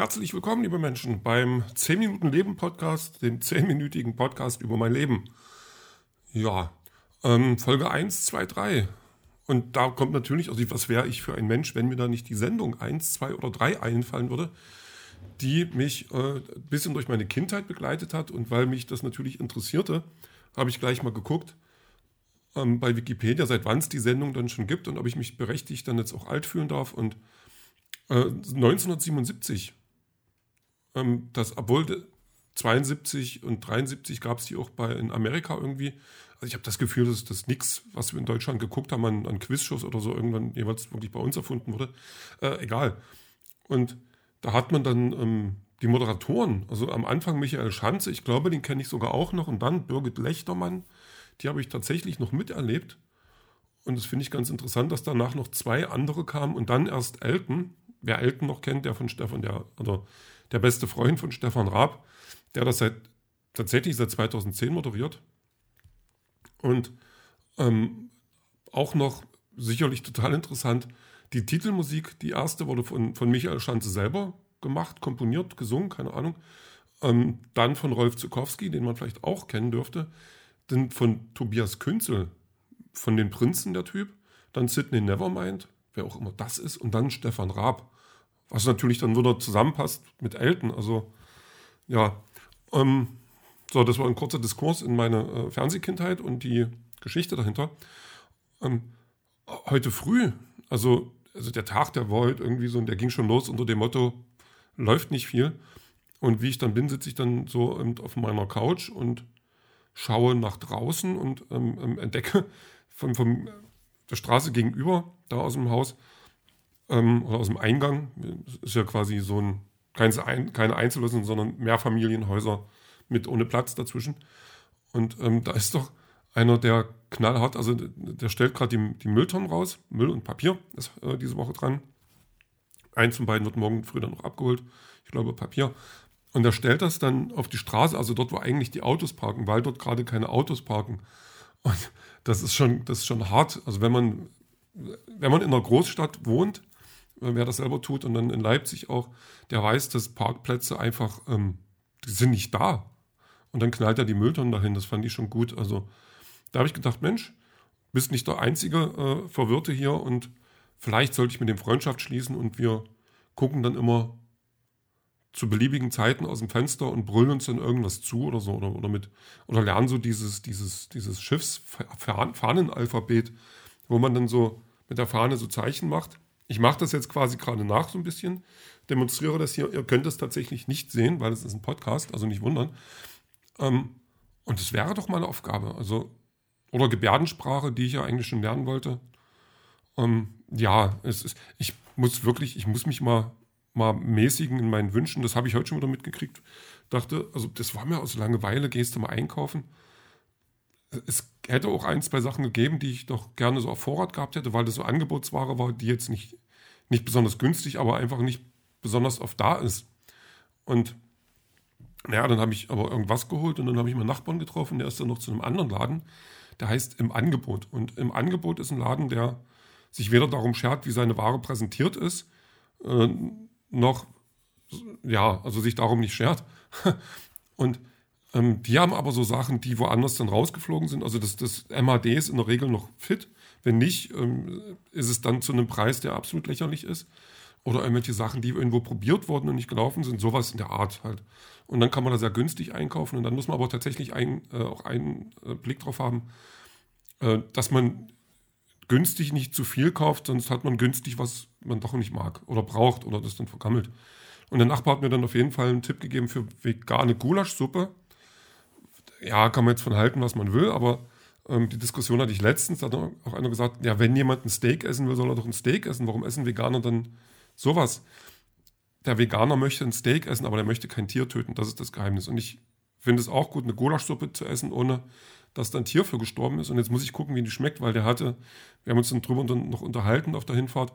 Herzlich willkommen, liebe Menschen, beim 10 Minuten Leben Podcast, dem 10-minütigen Podcast über mein Leben. Ja, ähm, Folge 1, 2, 3. Und da kommt natürlich, also was wäre ich für ein Mensch, wenn mir da nicht die Sendung 1, 2 oder 3 einfallen würde, die mich äh, ein bisschen durch meine Kindheit begleitet hat. Und weil mich das natürlich interessierte, habe ich gleich mal geguckt ähm, bei Wikipedia, seit wann es die Sendung dann schon gibt und ob ich mich berechtigt dann jetzt auch alt fühlen darf. Und äh, 1977 ähm, dass, obwohl 72 und 73 gab es die auch bei, in Amerika irgendwie. Also ich habe das Gefühl, dass das nichts, was wir in Deutschland geguckt haben, an, an Quizshows oder so, irgendwann jeweils wirklich bei uns erfunden wurde. Äh, egal. Und da hat man dann ähm, die Moderatoren, also am Anfang Michael Schanze, ich glaube, den kenne ich sogar auch noch, und dann Birgit Lechtermann, die habe ich tatsächlich noch miterlebt. Und das finde ich ganz interessant, dass danach noch zwei andere kamen und dann erst Elton. Wer Elton noch kennt, der von Stefan, der, oder der beste Freund von Stefan Raab, der das seit, tatsächlich seit 2010 moderiert. Und ähm, auch noch sicherlich total interessant, die Titelmusik, die erste wurde von, von Michael Schanze selber gemacht, komponiert, gesungen, keine Ahnung. Ähm, dann von Rolf Zukowski, den man vielleicht auch kennen dürfte. Dann von Tobias Künzel, von den Prinzen der Typ. Dann Sidney Nevermind, wer auch immer das ist. Und dann Stefan Raab. Was natürlich dann wieder zusammenpasst mit Elton. Also, ja. Ähm, so, das war ein kurzer Diskurs in meine äh, Fernsehkindheit und die Geschichte dahinter. Ähm, heute früh, also, also der Tag, der war halt irgendwie so, und der ging schon los unter dem Motto, läuft nicht viel. Und wie ich dann bin, sitze ich dann so auf meiner Couch und schaue nach draußen und ähm, ähm entdecke von, von der Straße gegenüber, da aus dem Haus, ähm, oder aus dem Eingang. Ist ja quasi so ein, keine, keine Einzellösung, sondern Mehrfamilienhäuser mit ohne Platz dazwischen. Und ähm, da ist doch einer, der knallhart, also der stellt gerade die, die Mülltonnen raus, Müll und Papier ist äh, diese Woche dran. Eins von beiden wird morgen früh dann noch abgeholt. Ich glaube Papier. Und er stellt das dann auf die Straße, also dort, wo eigentlich die Autos parken, weil dort gerade keine Autos parken. Und das ist schon, das ist schon hart. Also wenn man, wenn man in einer Großstadt wohnt, wer das selber tut und dann in Leipzig auch, der weiß, dass Parkplätze einfach, ähm, die sind nicht da. Und dann knallt er die Mülltonnen dahin, das fand ich schon gut. Also da habe ich gedacht, Mensch, bist nicht der einzige äh, Verwirrte hier und vielleicht sollte ich mit dem Freundschaft schließen und wir gucken dann immer zu beliebigen Zeiten aus dem Fenster und brüllen uns dann irgendwas zu oder so oder, oder mit oder lernen so dieses dieses dieses Schiffsfahnenalphabet, wo man dann so mit der Fahne so Zeichen macht ich mache das jetzt quasi gerade nach so ein bisschen, demonstriere das hier. Ihr könnt es tatsächlich nicht sehen, weil es ist ein Podcast, also nicht wundern. Ähm, und es wäre doch mal eine Aufgabe. Also, oder Gebärdensprache, die ich ja eigentlich schon lernen wollte. Ähm, ja, es ist, ich muss wirklich, ich muss mich mal, mal mäßigen in meinen Wünschen. Das habe ich heute schon wieder mitgekriegt. Dachte, also das war mir aus Langeweile, gehst du mal einkaufen es hätte auch ein, zwei Sachen gegeben, die ich doch gerne so auf Vorrat gehabt hätte, weil das so Angebotsware war, die jetzt nicht, nicht besonders günstig, aber einfach nicht besonders oft da ist. Und naja, dann habe ich aber irgendwas geholt und dann habe ich meinen Nachbarn getroffen, der ist dann noch zu einem anderen Laden, der heißt Im Angebot. Und Im Angebot ist ein Laden, der sich weder darum schert, wie seine Ware präsentiert ist, äh, noch, ja, also sich darum nicht schert. und ähm, die haben aber so Sachen, die woanders dann rausgeflogen sind. Also das, das MHD ist in der Regel noch fit. Wenn nicht, ähm, ist es dann zu einem Preis, der absolut lächerlich ist. Oder irgendwelche Sachen, die irgendwo probiert wurden und nicht gelaufen sind. Sowas in der Art halt. Und dann kann man da sehr günstig einkaufen. Und dann muss man aber tatsächlich ein, äh, auch einen äh, Blick drauf haben, äh, dass man günstig nicht zu viel kauft, sonst hat man günstig, was man doch nicht mag oder braucht oder das dann vergammelt. Und der Nachbar hat mir dann auf jeden Fall einen Tipp gegeben für vegane Gulaschsuppe ja, kann man jetzt von halten, was man will, aber ähm, die Diskussion hatte ich letztens, da hat auch einer gesagt, ja, wenn jemand ein Steak essen will, soll er doch ein Steak essen. Warum essen Veganer dann sowas? Der Veganer möchte ein Steak essen, aber der möchte kein Tier töten. Das ist das Geheimnis. Und ich finde es auch gut, eine Gulaschsuppe zu essen, ohne dass da ein Tier für gestorben ist. Und jetzt muss ich gucken, wie die schmeckt, weil der hatte, wir haben uns dann drüber noch unterhalten auf der Hinfahrt,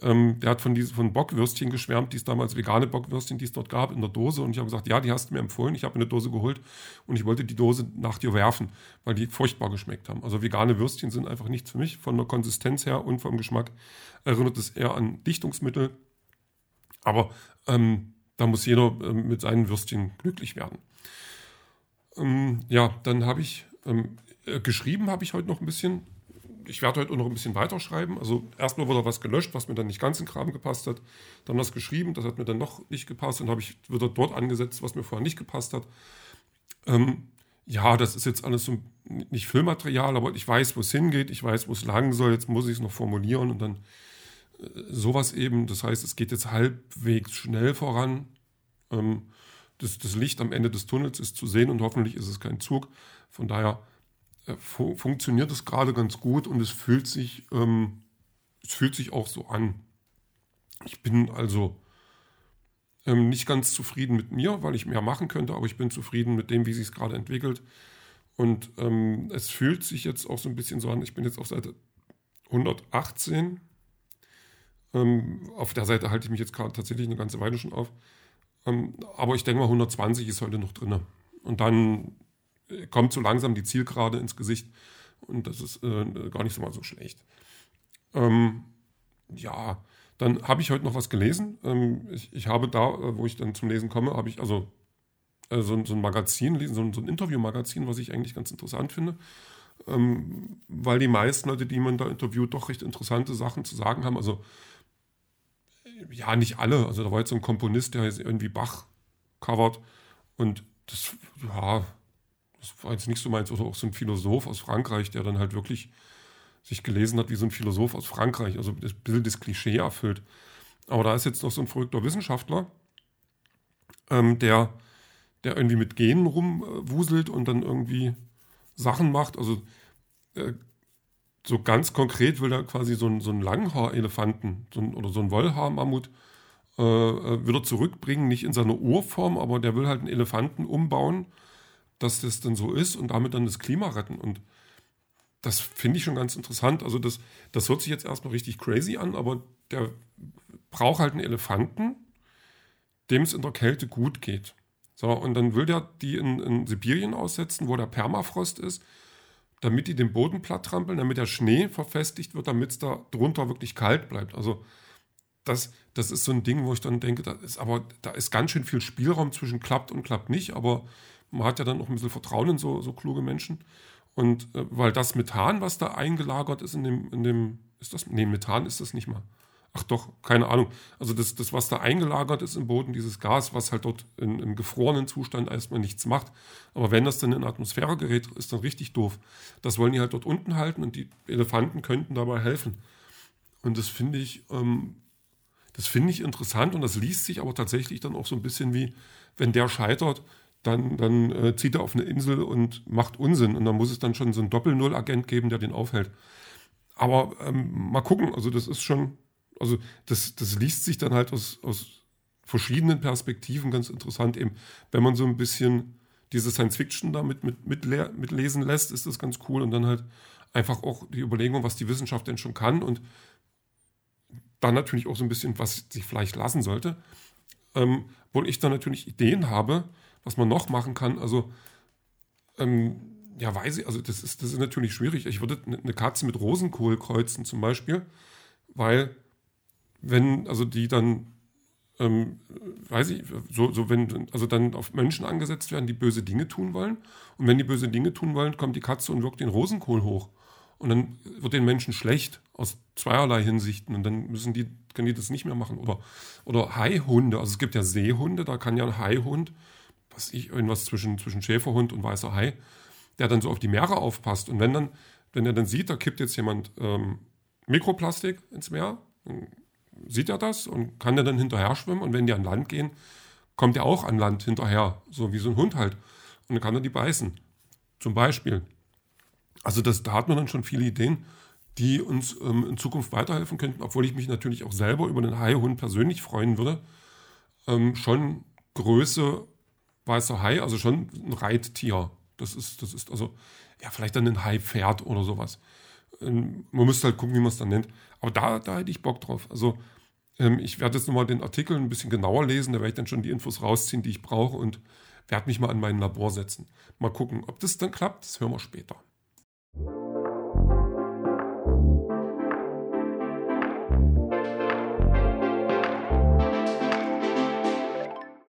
ähm, der hat von, diesen, von Bockwürstchen geschwärmt, die es damals vegane Bockwürstchen, die es dort gab, in der Dose. Und ich habe gesagt, ja, die hast du mir empfohlen. Ich habe eine Dose geholt und ich wollte die Dose nach dir werfen, weil die furchtbar geschmeckt haben. Also vegane Würstchen sind einfach nichts für mich. Von der Konsistenz her und vom Geschmack erinnert es eher an Dichtungsmittel. Aber ähm, da muss jeder äh, mit seinen Würstchen glücklich werden. Ähm, ja, dann habe ich ähm, äh, geschrieben, habe ich heute noch ein bisschen. Ich werde heute auch noch ein bisschen weiterschreiben. Also erstmal wurde was gelöscht, was mir dann nicht ganz in Kram gepasst hat. Dann was geschrieben, das hat mir dann noch nicht gepasst. Dann habe ich wieder dort angesetzt, was mir vorher nicht gepasst hat. Ähm, ja, das ist jetzt alles so nicht Füllmaterial, aber ich weiß, wo es hingeht, ich weiß, wo es lang soll. Jetzt muss ich es noch formulieren und dann äh, sowas eben. Das heißt, es geht jetzt halbwegs schnell voran. Ähm, das, das, Licht am Ende des Tunnels ist zu sehen und hoffentlich ist es kein Zug. Von daher fu funktioniert es gerade ganz gut und es fühlt sich, ähm, es fühlt sich auch so an. Ich bin also ähm, nicht ganz zufrieden mit mir, weil ich mehr machen könnte, aber ich bin zufrieden mit dem, wie sich es gerade entwickelt. Und ähm, es fühlt sich jetzt auch so ein bisschen so an, ich bin jetzt auf Seite 118. Ähm, auf der Seite halte ich mich jetzt gerade tatsächlich eine ganze Weile schon auf. Ähm, aber ich denke mal, 120 ist heute noch drin. Und dann äh, kommt so langsam die Zielgerade ins Gesicht. Und das ist äh, gar nicht so mal so schlecht. Ähm, ja, dann habe ich heute noch was gelesen. Ähm, ich, ich, habe da, äh, wo ich dann zum Lesen komme, habe ich also äh, so, so, ein Magazin so ein, so ein Interviewmagazin, was ich eigentlich ganz interessant finde. Ähm, weil die meisten Leute, die man da interviewt, doch recht interessante Sachen zu sagen haben. Also, ja, nicht alle. Also, da war jetzt so ein Komponist, der jetzt irgendwie Bach covert. Und das, ja, das war jetzt nicht so meins. Oder auch so ein Philosoph aus Frankreich, der dann halt wirklich sich gelesen hat wie so ein Philosoph aus Frankreich, also ein bisschen das Klischee erfüllt. Aber da ist jetzt noch so ein verrückter Wissenschaftler, ähm, der, der irgendwie mit Genen rumwuselt und dann irgendwie Sachen macht. Also äh, so ganz konkret will er quasi so einen, so einen Langhaarelefanten so ein, oder so einen Wollhaarmammut äh, äh, wieder zurückbringen, nicht in seiner Urform, aber der will halt einen Elefanten umbauen, dass das dann so ist und damit dann das Klima retten. Und das finde ich schon ganz interessant. Also das, das hört sich jetzt erstmal richtig crazy an, aber der braucht halt einen Elefanten, dem es in der Kälte gut geht. So, und dann will der die in, in Sibirien aussetzen, wo der Permafrost ist, damit die den Boden platt trampeln, damit der Schnee verfestigt wird, damit es da drunter wirklich kalt bleibt. Also das, das ist so ein Ding, wo ich dann denke, da ist aber da ist ganz schön viel Spielraum zwischen klappt und klappt nicht, aber man hat ja dann auch ein bisschen Vertrauen in so, so kluge Menschen. Und äh, weil das Methan, was da eingelagert ist in dem, in dem, ist das, nee, Methan ist das nicht mal. Ach doch, keine Ahnung. Also das, das, was da eingelagert ist im Boden, dieses Gas, was halt dort in, im gefrorenen Zustand erstmal nichts macht. Aber wenn das dann in Atmosphäre gerät, ist dann richtig doof. Das wollen die halt dort unten halten und die Elefanten könnten dabei helfen. Und das finde ich, ähm, das finde ich interessant und das liest sich aber tatsächlich dann auch so ein bisschen wie, wenn der scheitert, dann, dann äh, zieht er auf eine Insel und macht Unsinn. Und dann muss es dann schon so einen Doppel-Null-Agent geben, der den aufhält. Aber ähm, mal gucken, also das ist schon, also das, das liest sich dann halt aus, aus verschiedenen Perspektiven ganz interessant. Eben, wenn man so ein bisschen diese Science-Fiction da mit, mit, mitlesen lässt, ist das ganz cool. Und dann halt einfach auch die Überlegung, was die Wissenschaft denn schon kann und dann natürlich auch so ein bisschen, was sich vielleicht lassen sollte. Ähm, obwohl ich dann natürlich Ideen habe, was man noch machen kann. Also, ähm, ja, weiß ich, also das ist, das ist natürlich schwierig. Ich würde eine Katze mit Rosenkohl kreuzen zum Beispiel, weil wenn, also die dann, ähm, weiß ich, so, so wenn, also dann auf Menschen angesetzt werden, die böse Dinge tun wollen. Und wenn die böse Dinge tun wollen, kommt die Katze und wirkt den Rosenkohl hoch. Und dann wird den Menschen schlecht aus zweierlei Hinsichten. Und dann müssen die, können die das nicht mehr machen. Oder, oder Haihunde. Also es gibt ja Seehunde, da kann ja ein Haihund was ich, irgendwas zwischen, zwischen Schäferhund und weißer Hai, der dann so auf die Meere aufpasst. Und wenn dann, wenn er dann sieht, da kippt jetzt jemand ähm, Mikroplastik ins Meer, sieht er das und kann er dann hinterher schwimmen. Und wenn die an Land gehen, kommt er auch an Land hinterher, so wie so ein Hund halt. Und dann kann er die beißen. Zum Beispiel. Also das, da hat man dann schon viele Ideen, die uns ähm, in Zukunft weiterhelfen könnten, obwohl ich mich natürlich auch selber über den Haihund persönlich freuen würde. Ähm, schon Größe weißer Hai, also schon ein Reittier. Das ist, das ist also, ja, vielleicht dann ein Hai-Pferd oder sowas. Ähm, man müsste halt gucken, wie man es dann nennt. Aber da, da hätte ich Bock drauf. Also, ähm, ich werde jetzt nochmal den Artikel ein bisschen genauer lesen, da werde ich dann schon die Infos rausziehen, die ich brauche und werde mich mal an mein Labor setzen. Mal gucken, ob das dann klappt, das hören wir später.